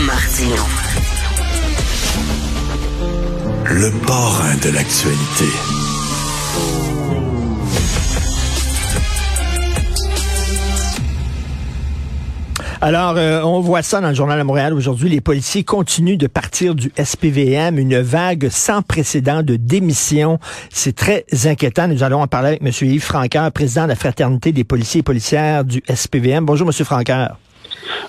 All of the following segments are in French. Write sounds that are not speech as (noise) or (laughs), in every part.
Martino. Le parrain de l'actualité. Alors, euh, on voit ça dans le journal de Montréal aujourd'hui. Les policiers continuent de partir du SPVM, une vague sans précédent de démission. C'est très inquiétant. Nous allons en parler avec M. Yves Franqueur, président de la Fraternité des policiers et policières du SPVM. Bonjour, M. Franqueur.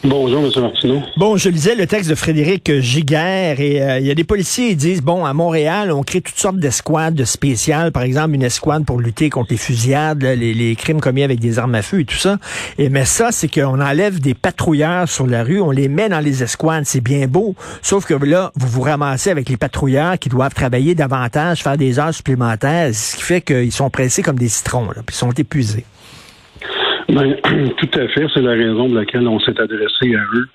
Bonjour, M. Martineau. Bon, je lisais le texte de Frédéric Giguère et euh, il y a des policiers qui disent, bon, à Montréal, on crée toutes sortes d'escouades spéciales, par exemple une escouade pour lutter contre les fusillades, les, crimes commis avec des armes à feu et tout ça. Mais ça, c'est qu'on enlève des patrouilleurs sur la rue, on les met dans les escouades, c'est bien beau, sauf que là, vous vous ramassez avec les patrouilleurs qui doivent travailler davantage, faire des heures supplémentaires, ce qui fait qu'ils sont pressés comme des citrons, puis ils sont épuisés. Ben, (clears throat) tout à fait. C'est la raison de laquelle on s'est adressé à eux.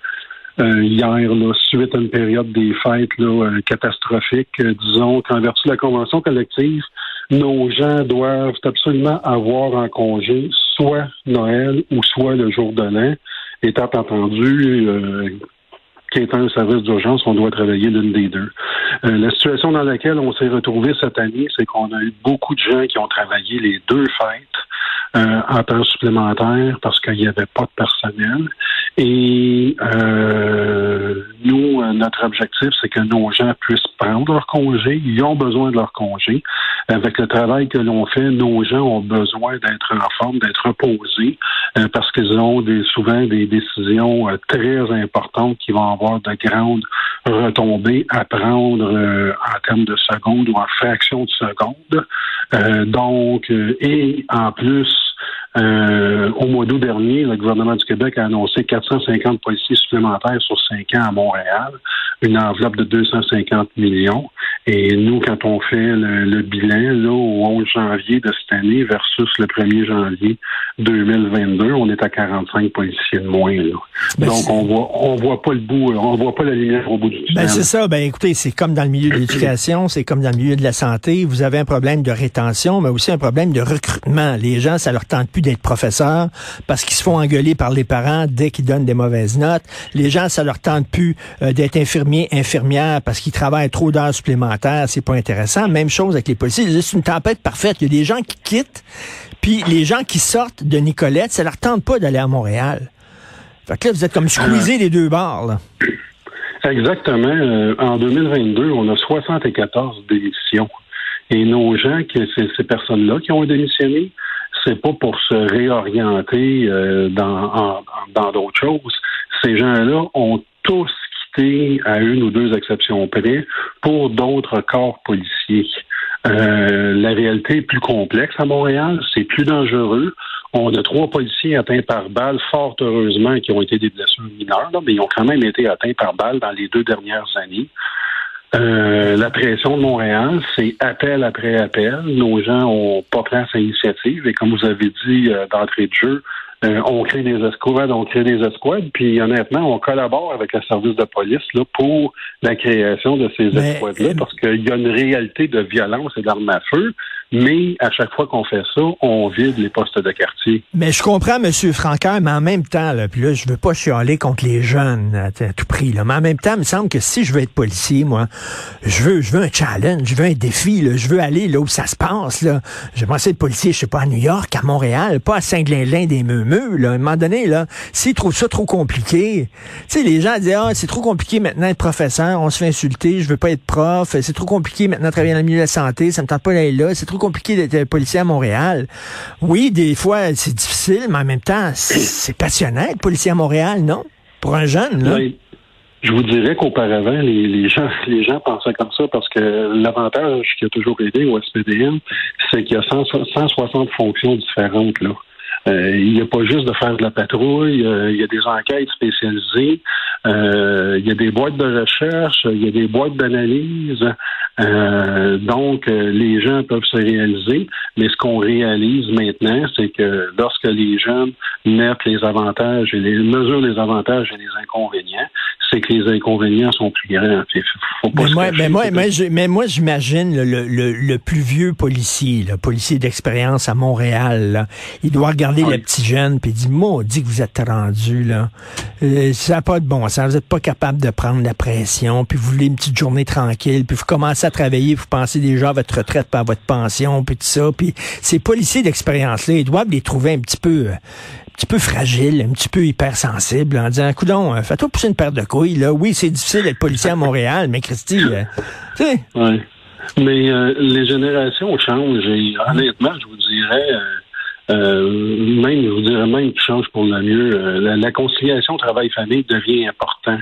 Euh, hier, là, suite à une période des fêtes là, euh, catastrophiques, euh, disons qu'en vertu de la convention collective, nos gens doivent absolument avoir en congé soit Noël ou soit le jour de l'an, étant entendu qu'étant un service d'urgence, on doit travailler l'une des deux. la situation dans laquelle on s'est retrouvé cette année, c'est qu'on a eu beaucoup de gens qui ont travaillé les deux fêtes euh, en temps supplémentaire parce qu'il n'y avait pas de personnel. Et euh, nous, euh, notre objectif, c'est que nos gens puissent prendre leur congé. Ils ont besoin de leur congé. Avec le travail que l'on fait, nos gens ont besoin d'être en forme, d'être reposés, euh, parce qu'ils ont des, souvent des décisions très importantes qui vont avoir de grandes retombées à prendre en termes de secondes ou en fractions de secondes. donc, et en plus, euh, au mois d'août dernier, le gouvernement du Québec a annoncé 450 policiers supplémentaires sur cinq ans à Montréal, une enveloppe de 250 millions. Et nous, quand on fait le, bilan là, au 11 janvier de cette année versus le 1er janvier 2022, on est à 45 policiers de moins. Ben, Donc, on voit, on voit pas le bout, on voit pas la lumière au bout du tunnel. Ben, c'est ça. Ben, écoutez, c'est comme dans le milieu de (coughs) l'éducation, c'est comme dans le milieu de la santé. Vous avez un problème de rétention, mais aussi un problème de recrutement. Les gens, ça leur tente plus d'être professeurs parce qu'ils se font engueuler par les parents dès qu'ils donnent des mauvaises notes. Les gens, ça leur tente plus euh, d'être infirmiers, infirmières parce qu'ils travaillent trop d'heures supplémentaires. C'est pas intéressant. Même chose avec les policiers. C'est une tempête parfaite. Il y a des gens qui quittent, puis les gens qui sortent de Nicolette, ça leur tente pas d'aller à Montréal. Fait que là, vous êtes comme squeezés les deux bords. Exactement. Euh, en 2022, on a 74 démissions. Et nos gens, ces personnes-là qui ont démissionné, c'est pas pour se réorienter euh, dans d'autres choses. Ces gens-là ont tous quitté, à une ou deux exceptions près, pour d'autres corps policiers. Euh, la réalité est plus complexe à Montréal, c'est plus dangereux. On a trois policiers atteints par balle, fort heureusement, qui ont été des blessures mineures, mais ils ont quand même été atteints par balle dans les deux dernières années. Euh, la pression de Montréal, c'est appel après appel. Nos gens ont pas pris sa initiative et comme vous avez dit euh, d'entrée de jeu, euh, on crée des escouades, on crée des escouades, puis honnêtement, on collabore avec le service de police là, pour la création de ces escouades-là, parce qu'il y a une réalité de violence et d'armes à feu. Mais à chaque fois qu'on fait ça, on vide les postes de quartier. Mais je comprends, M. Francaire, mais en même temps, là, puis là, je veux pas chialer contre les jeunes à, tout prix. Là, mais en même temps, il me semble que si je veux être policier, moi, je veux, je veux un challenge, je veux un défi, là, je veux aller là où ça se passe. Là. J'aimerais être policier, je sais pas, à New York, à Montréal, pas à Saint-Glinlin des Meumeux. Là. À un moment donné, là, s'ils trouvent ça trop compliqué, tu sais, les gens disent, ah, c'est trop compliqué maintenant d'être professeur, on se fait insulter, je veux pas être prof, c'est trop compliqué maintenant de travailler dans le milieu de la santé, ça me tente pas d'aller là, c'est trop compliqué d'être policier à Montréal. Oui, des fois, c'est difficile, mais en même temps, c'est (clears throat) passionnant être policier à Montréal, non? Pour un jeune, là. Je vous dirais qu'auparavant, les, gens les gens pensaient comme ça parce que l'avantage qui a toujours aidé au SPDM, c'est qu'il y a 160 fonctions différentes. là. Euh, il n'y a pas juste de faire de la patrouille, euh, il y a des enquêtes spécialisées, il y a des boîtes de recherche, il y a des boîtes d'analyse. donc, les gens peuvent se réaliser, mais ce qu'on réalise maintenant, c'est que lorsque les jeunes mettent les avantages et les mesurent les avantages et les inconvénients, c'est que les inconvénients sont plus grands. Faut pas mais, moi, mais, moi, mais, moi, j'imagine le, le, le, plus vieux policier, le policier d'expérience à Montréal, il doit regarder le petit jeune puis il dit, dit que vous êtes rendu là, euh, ça n'a pas de bon vous n'êtes pas capable de prendre la pression, puis vous voulez une petite journée tranquille, puis vous commencez à travailler, vous pensez déjà à votre retraite, pas à votre pension, puis tout ça, puis ces policiers d'expérience là, ils doivent les trouver un petit peu euh, petit peu fragile, un petit peu hypersensible, en disant, coudon, euh, fais-toi pousser une paire de couilles, là. Oui, c'est difficile d'être policier à Montréal, mais Christy, euh, tu sais. Mais euh, les générations changent et honnêtement, je vous dirais, même, je vous dirais même qu'ils changent pour le mieux. la, la conciliation travail-famille devient important.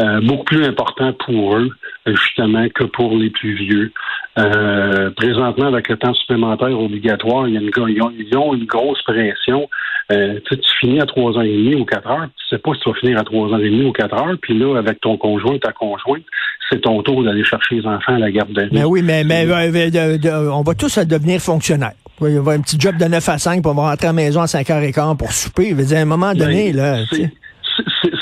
Euh, beaucoup plus important pour eux, justement, que pour les plus vieux. Euh, présentement, avec le temps supplémentaire obligatoire, il y a une, ils, ont, une grosse pression. Euh, tu, finis à trois ans et demi ou quatre heures, tu sais pas si tu vas finir à trois ans et demi ou quatre heures, puis là, avec ton conjoint, ta conjointe, c'est ton tour d'aller chercher les enfants à la garderie. Mais oui, mais, mais on va tous devenir fonctionnaires. Il y avoir un petit job de 9 à 5 pour rentrer à la maison à 5h15 pour souper. Je veux dire, à un moment ben, donné, là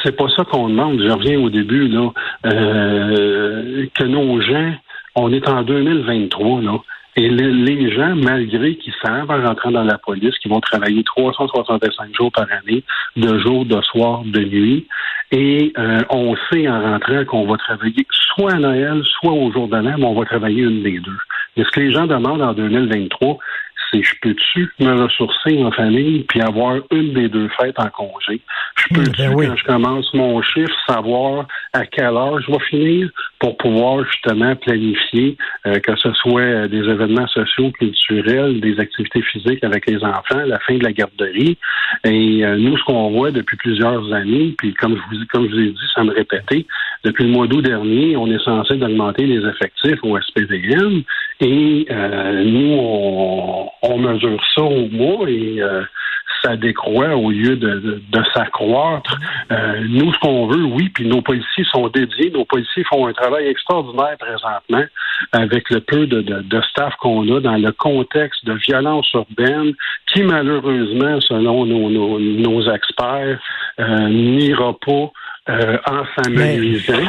c'est pas ça qu'on demande. Je reviens au début, là, euh, que nos gens, on est en 2023, là, et les gens, malgré qu'ils savent en rentrant dans la police, qu'ils vont travailler 365 jours par année, de jour, de soir, de nuit, et euh, on sait en rentrant qu'on va travailler soit à Noël, soit au jour de l'an, mais on va travailler une des deux. Et ce que les gens demandent en 2023, c'est je peux-tu me ressourcer en famille puis avoir une des deux fêtes en congé? Je peux-tu, ben quand je commence mon chiffre, savoir à quelle heure je vais finir pour pouvoir justement planifier euh, que ce soit des événements sociaux, culturels, des activités physiques avec les enfants, la fin de la garderie. Et euh, nous, ce qu'on voit depuis plusieurs années, puis comme je vous, comme je vous ai dit, ça me répétait, depuis le mois d'août dernier, on est censé d'augmenter les effectifs au SPVM et euh, nous, on, on mesure ça au mois et euh, ça décroît au lieu de, de, s'accroître. Euh, nous, ce qu'on veut, oui, puis nos policiers sont dédiés, nos policiers font un travail extraordinaire présentement avec le peu de, de staff qu'on a dans le contexte de violence urbaine qui, malheureusement, selon nos, nos, nos experts, euh, n'ira pas euh, s'amenuisant.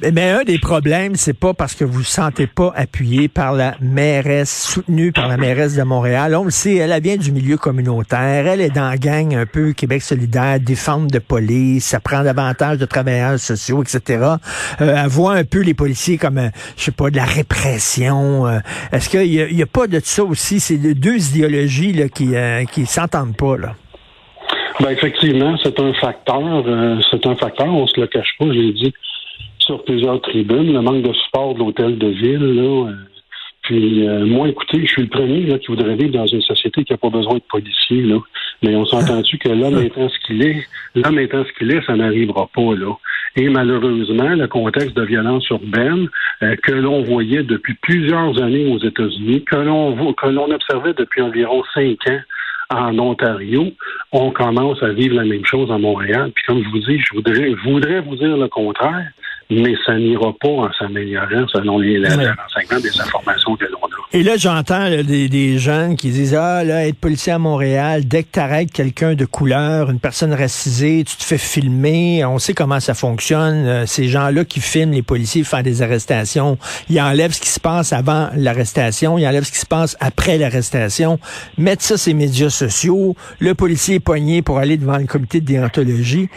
Mais, un des problèmes, c'est pas parce que vous ne sentez pas appuyé par la mairesse, soutenue par la mairesse de Montréal. On le sait, elle, vient du milieu communautaire. Elle est dans la gang un peu Québec solidaire, défendre de police, ça prend davantage de travailleurs sociaux, etc. Euh, elle voit un peu les policiers comme, euh, je sais pas, de la répression. Euh. Est-ce qu'il y, a pas de ça aussi? C'est deux idéologies là, qui euh, qui s'entendent pas, là. Ben effectivement, c'est un facteur. c'est un facteur, on se le cache pas, j'ai dit sur plusieurs tribunes, le manque de support de l'hôtel de ville. Là, euh, puis euh, moi, écoutez, je suis le premier là, qui voudrait vivre dans une société qui n'a pas besoin de policiers. Là. Mais on s'est entendu que l'homme étant ce qu'il est, l'homme étant ce qu'il est, ça n'arrivera pas. là. Et malheureusement, le contexte de violence urbaine euh, que l'on voyait depuis plusieurs années aux États-Unis, que l'on que l'on observait depuis environ cinq ans en Ontario, on commence à vivre la même chose à Montréal. Puis comme je vous dis, je voudrais, je voudrais vous dire le contraire mais ça n'ira pas en s'améliorant selon les, les renseignements des informations que l'on a. Et là, j'entends des, des, jeunes qui disent Ah, là, être policier à Montréal, dès que tu arrêtes quelqu'un de couleur, une personne racisée, tu te fais filmer. On sait comment ça fonctionne. Euh, ces gens-là qui filment les policiers font des arrestations. Ils enlèvent ce qui se passe avant l'arrestation, ils enlèvent ce qui se passe après l'arrestation, mettent ça sur les médias sociaux. Le policier est pogné pour aller devant le comité de déontologie.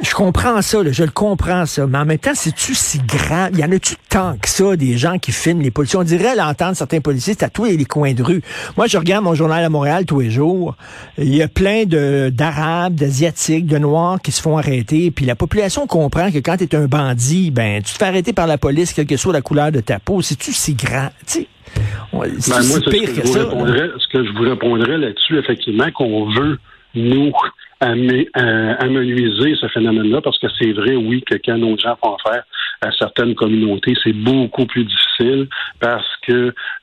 Je comprends ça, je le comprends ça, mais en même temps, c'est-tu si grave? Y en a-tu tant que ça, des gens qui filment les policiers? On dirait l'entendre certains policiers, c'est à tous les coins de rue. Moi, je regarde mon journal à Montréal tous les jours. Il y a plein d'Arabes, d'Asiatiques, de Noirs qui se font arrêter. Puis la population comprend que quand tu es un bandit, ben tu te fais arrêter par la police, quelle que soit la couleur de ta peau. C'est-tu si grand? c'est ben, moi, pire que, ça. Ce que je vous répondrais là-dessus, effectivement, qu'on veut, nous, amenuiser ce phénomène-là, parce que c'est vrai, oui, que quand nos gens font affaire à certaines communautés, c'est beaucoup plus difficile parce que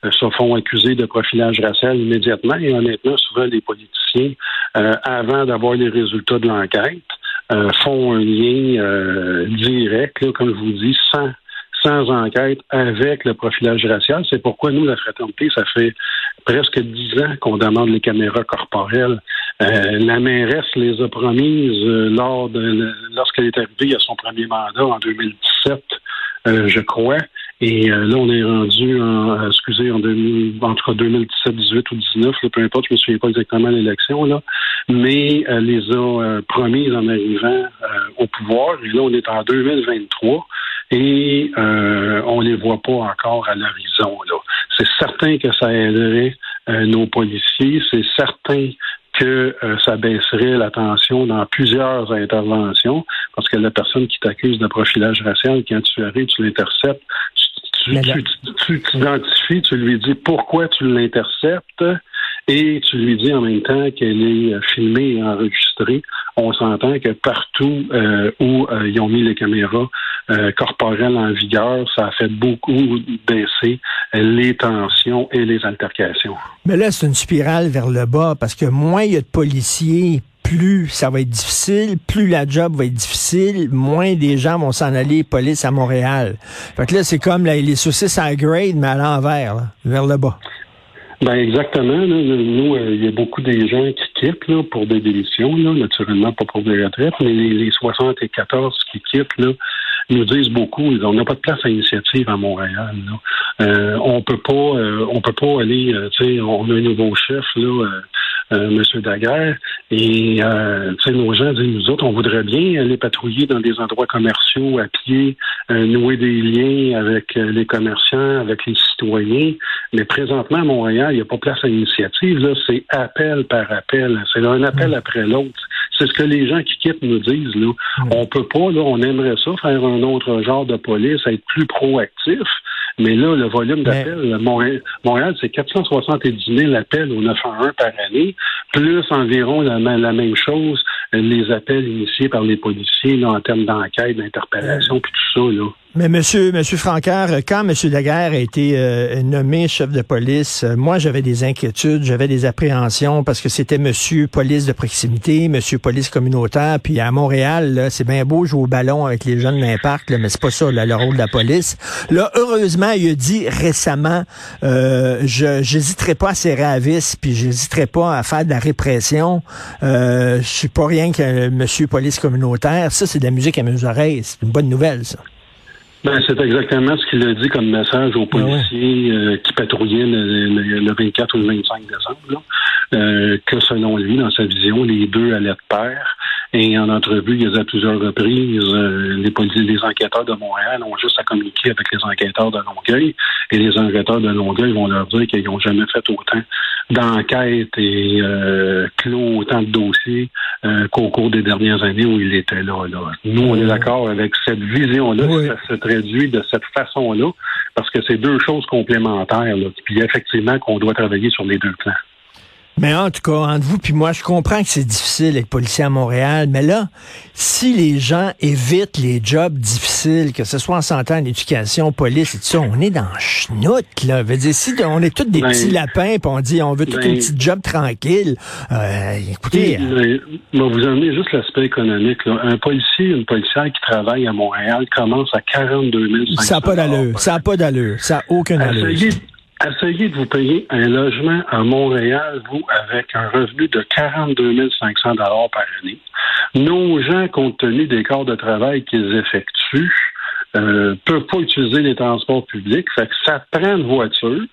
euh, se font accuser de profilage racial immédiatement et honnêtement, souvent les politiciens, euh, avant d'avoir les résultats de l'enquête, euh, font un lien direct, comme je vous dis, sans sans enquête avec le profilage racial. C'est pourquoi nous, la fraternité, ça fait presque dix ans qu'on demande les caméras corporelles. Euh, la mairesse les a promises euh, lors de lorsqu'elle est arrivée à son premier mandat en 2017, euh, je crois. Et là, on est rendu en, excusez, en 2000, entre 2017, 18 ou 19, peu importe, je me souviens pas exactement l'élection, là, mais elle les a promises en arrivant au pouvoir. Et là, on est en 2023 et euh, on les voit pas encore à l'horizon. C'est certain que ça aiderait nos policiers. C'est certain que euh, ça baisserait la tension dans plusieurs interventions, parce que la personne qui t'accuse de profilage racial, quand tu arrives, tu l'interceptes, tu t'identifies, tu, lui dis pourquoi tu l'interceptes, et tu lui dis en même temps qu'elle est euh, filmée et enregistrée. On s'entend que partout euh, où ils ont mis les caméras corporelles en vigueur, ça a fait beaucoup baisser les tensions et les altercations. Mais là, c'est une spirale vers le bas parce que moins il y a de policiers, plus ça va être difficile, plus la job va être difficile, moins des gens vont s'en aller police à Montréal. Fait que là, c'est comme les saucisses à grade, mais à l'envers, vers le bas. Ben exactement. nous, euh, il y a beaucoup des gens qui quittent là, pour des démissions, là, naturellement pas pour des retraites, mais les, les 74 qui quittent, là, nous disent beaucoup. On n'a pas de place à initiative à Montréal. Là. Euh, on peut pas, euh, on peut pas aller. Euh, tu sais, on a un nouveau chef là. Euh, M. Daguerre. Et euh, nos gens disent, nous autres, on voudrait bien aller patrouiller dans des endroits commerciaux à pied, nouer des liens avec les commerçants, avec les citoyens. Mais présentement, à Montréal, il n'y a pas place à initiative. Là, c'est appel par appel. C'est un appel mm. après l'autre. C'est ce que les gens qui quittent nous disent. Là. Mm. On peut pas, là, on aimerait ça, faire un autre genre de police, être plus proactif. Mais là, le volume d'appels, Montréal, Montréal c'est 470 000 appels au 911 par année, plus environ la, la même chose, les appels initiés par les policiers là, en termes d'enquête, d'interpellation, puis tout ça. Là. Mais monsieur, monsieur Francaire, quand monsieur Daguerre a été euh, nommé chef de police, euh, moi j'avais des inquiétudes, j'avais des appréhensions parce que c'était monsieur police de proximité, monsieur police communautaire, puis à Montréal, c'est bien beau jouer au ballon avec les jeunes d'un parc, mais c'est pas ça le rôle de la police. Là, heureusement, il a dit récemment, euh, je j'hésiterai pas à serrer à vis, puis j'hésiterai pas à faire de la répression. Euh, je suis pas rien que monsieur police communautaire. Ça, c'est de la musique à mes oreilles. C'est une bonne nouvelle, ça. Ben, c'est exactement ce qu'il a dit comme message aux ah policiers euh, qui patrouillaient le, 24 ou le 25 décembre, euh, que selon lui, dans sa vision, les deux allaient de pair. Et en entrevue, il y a plusieurs reprises, euh, les policiers, les enquêteurs de Montréal ont juste à communiquer avec les enquêteurs de Longueuil. Et les enquêteurs de Longueuil vont leur dire qu'ils n'ont jamais fait autant d'enquêtes et euh, clos autant de dossiers euh, qu'au cours des dernières années où il était là. Nous, on est d'accord avec cette vision-là, de cette façon-là, parce que c'est deux choses complémentaires. Puis effectivement qu'on doit travailler sur les deux plans. Mais en tout cas, entre vous puis moi, je comprends que c'est difficile d'être policier à Montréal, mais là, si les gens évitent les jobs difficiles, que ce soit en santé, en éducation, police et tout ça, on est dans chenoute, là. Veut dire, si on est tous des ben, petits lapins, puis on dit on veut tout un ben, petit job tranquille, euh, écoutez... Euh, ben, vous amenez juste l'aspect économique. Un policier, une policière qui travaille à Montréal commence à 42 500 Ça n'a pas d'allure. Ça n'a pas d'allure. Ça n'a aucune allure. Essayez de vous payer un logement à Montréal, vous, avec un revenu de 42 500 dollars par année. Nos gens, compte tenu des corps de travail qu'ils effectuent, euh, peuvent pas utiliser les transports publics. Fait que ça prend une voiture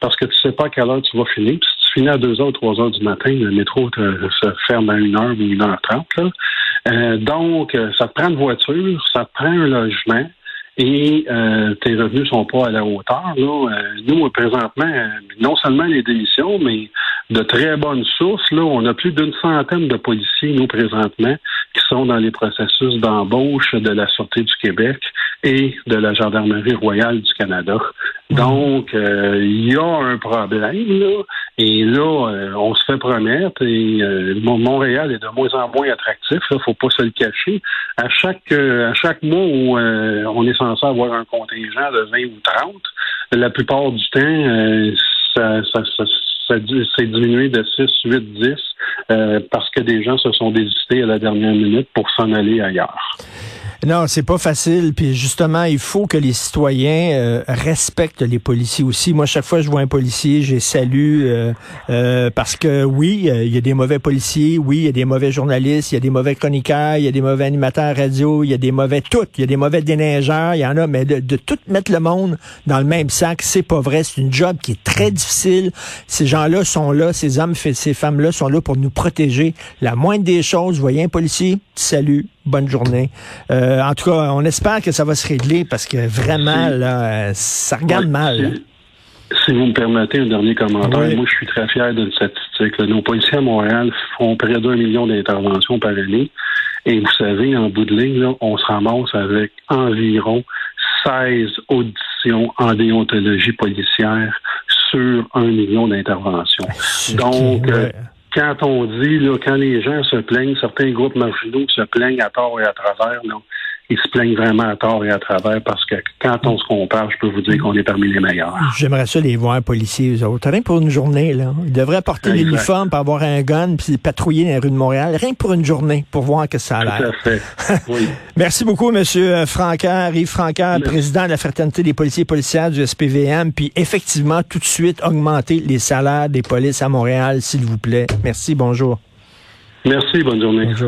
parce que tu sais pas à quelle heure tu vas finir. si tu finis à 2 h 3 heures du matin, le métro se ferme à 1 heure ou 1 heure 30. Euh, donc, ça te prend une voiture, ça te prend un logement et euh, tes revenus sont pas à la hauteur. Là. Euh, nous, présentement, euh, non seulement les démissions, mais de très bonnes sources. Là, on a plus d'une centaine de policiers, nous, présentement, qui sont dans les processus d'embauche de la Sûreté du Québec et de la Gendarmerie royale du Canada. Donc, euh, il y a un problème, là, et là, euh, on se fait promettre, et euh, Montréal est de moins en moins attractif, il faut pas se le cacher. À chaque à chaque mois où on est censé avoir un contingent de 20 ou 30, la plupart du temps, ça, ça, ça, ça s'est diminué de 6, 8, 10 parce que des gens se sont désistés à la dernière minute pour s'en aller ailleurs. Non, c'est pas facile. Puis justement, il faut que les citoyens euh, respectent les policiers aussi. Moi, chaque fois que je vois un policier, j'ai salue euh, euh, parce que oui, il y a des mauvais policiers, oui, il y a des mauvais journalistes, il y a des mauvais chroniqueurs, il y a des mauvais animateurs radio, il y a des mauvais tout, il y a des mauvais déneigeurs, il y en a, mais de, de tout mettre le monde dans le même sac, c'est pas vrai. C'est une job qui est très difficile. Ces gens-là sont là, ces hommes, ces femmes-là sont là pour nous protéger. La moindre des choses, vous voyez un policier, salut, bonne journée. Euh, en tout cas, on espère que ça va se régler parce que vraiment, là, ça regarde mal. Si vous me permettez un dernier commentaire, moi je suis très fier d'une statistique. Nos policiers à Montréal font près d'un million d'interventions par année. Et vous savez, en bout de ligne, là, on se ramasse avec environ 16 auditions en déontologie policière sur un million d'interventions. Donc, euh, quand on dit, là, quand les gens se plaignent, certains groupes marginaux se plaignent à tort et à travers, là, ils se plaignent vraiment à tort et à travers parce que quand on se compare, je peux vous dire qu'on est parmi les meilleurs. J'aimerais ça les voir policiers, eux autres. Rien pour une journée, là. Ils devraient porter l'uniforme pour avoir un gun puis patrouiller dans les rues de Montréal. Rien pour une journée pour voir que ça a l'air. Tout à fait. (laughs) Oui. Merci beaucoup, Monsieur Francaire, Yves Francaire, président de la Fraternité des policiers et policières du SPVM. Puis effectivement, tout de suite, augmenter les salaires des polices à Montréal, s'il vous plaît. Merci, bonjour. Merci, bonne journée. Bonjour.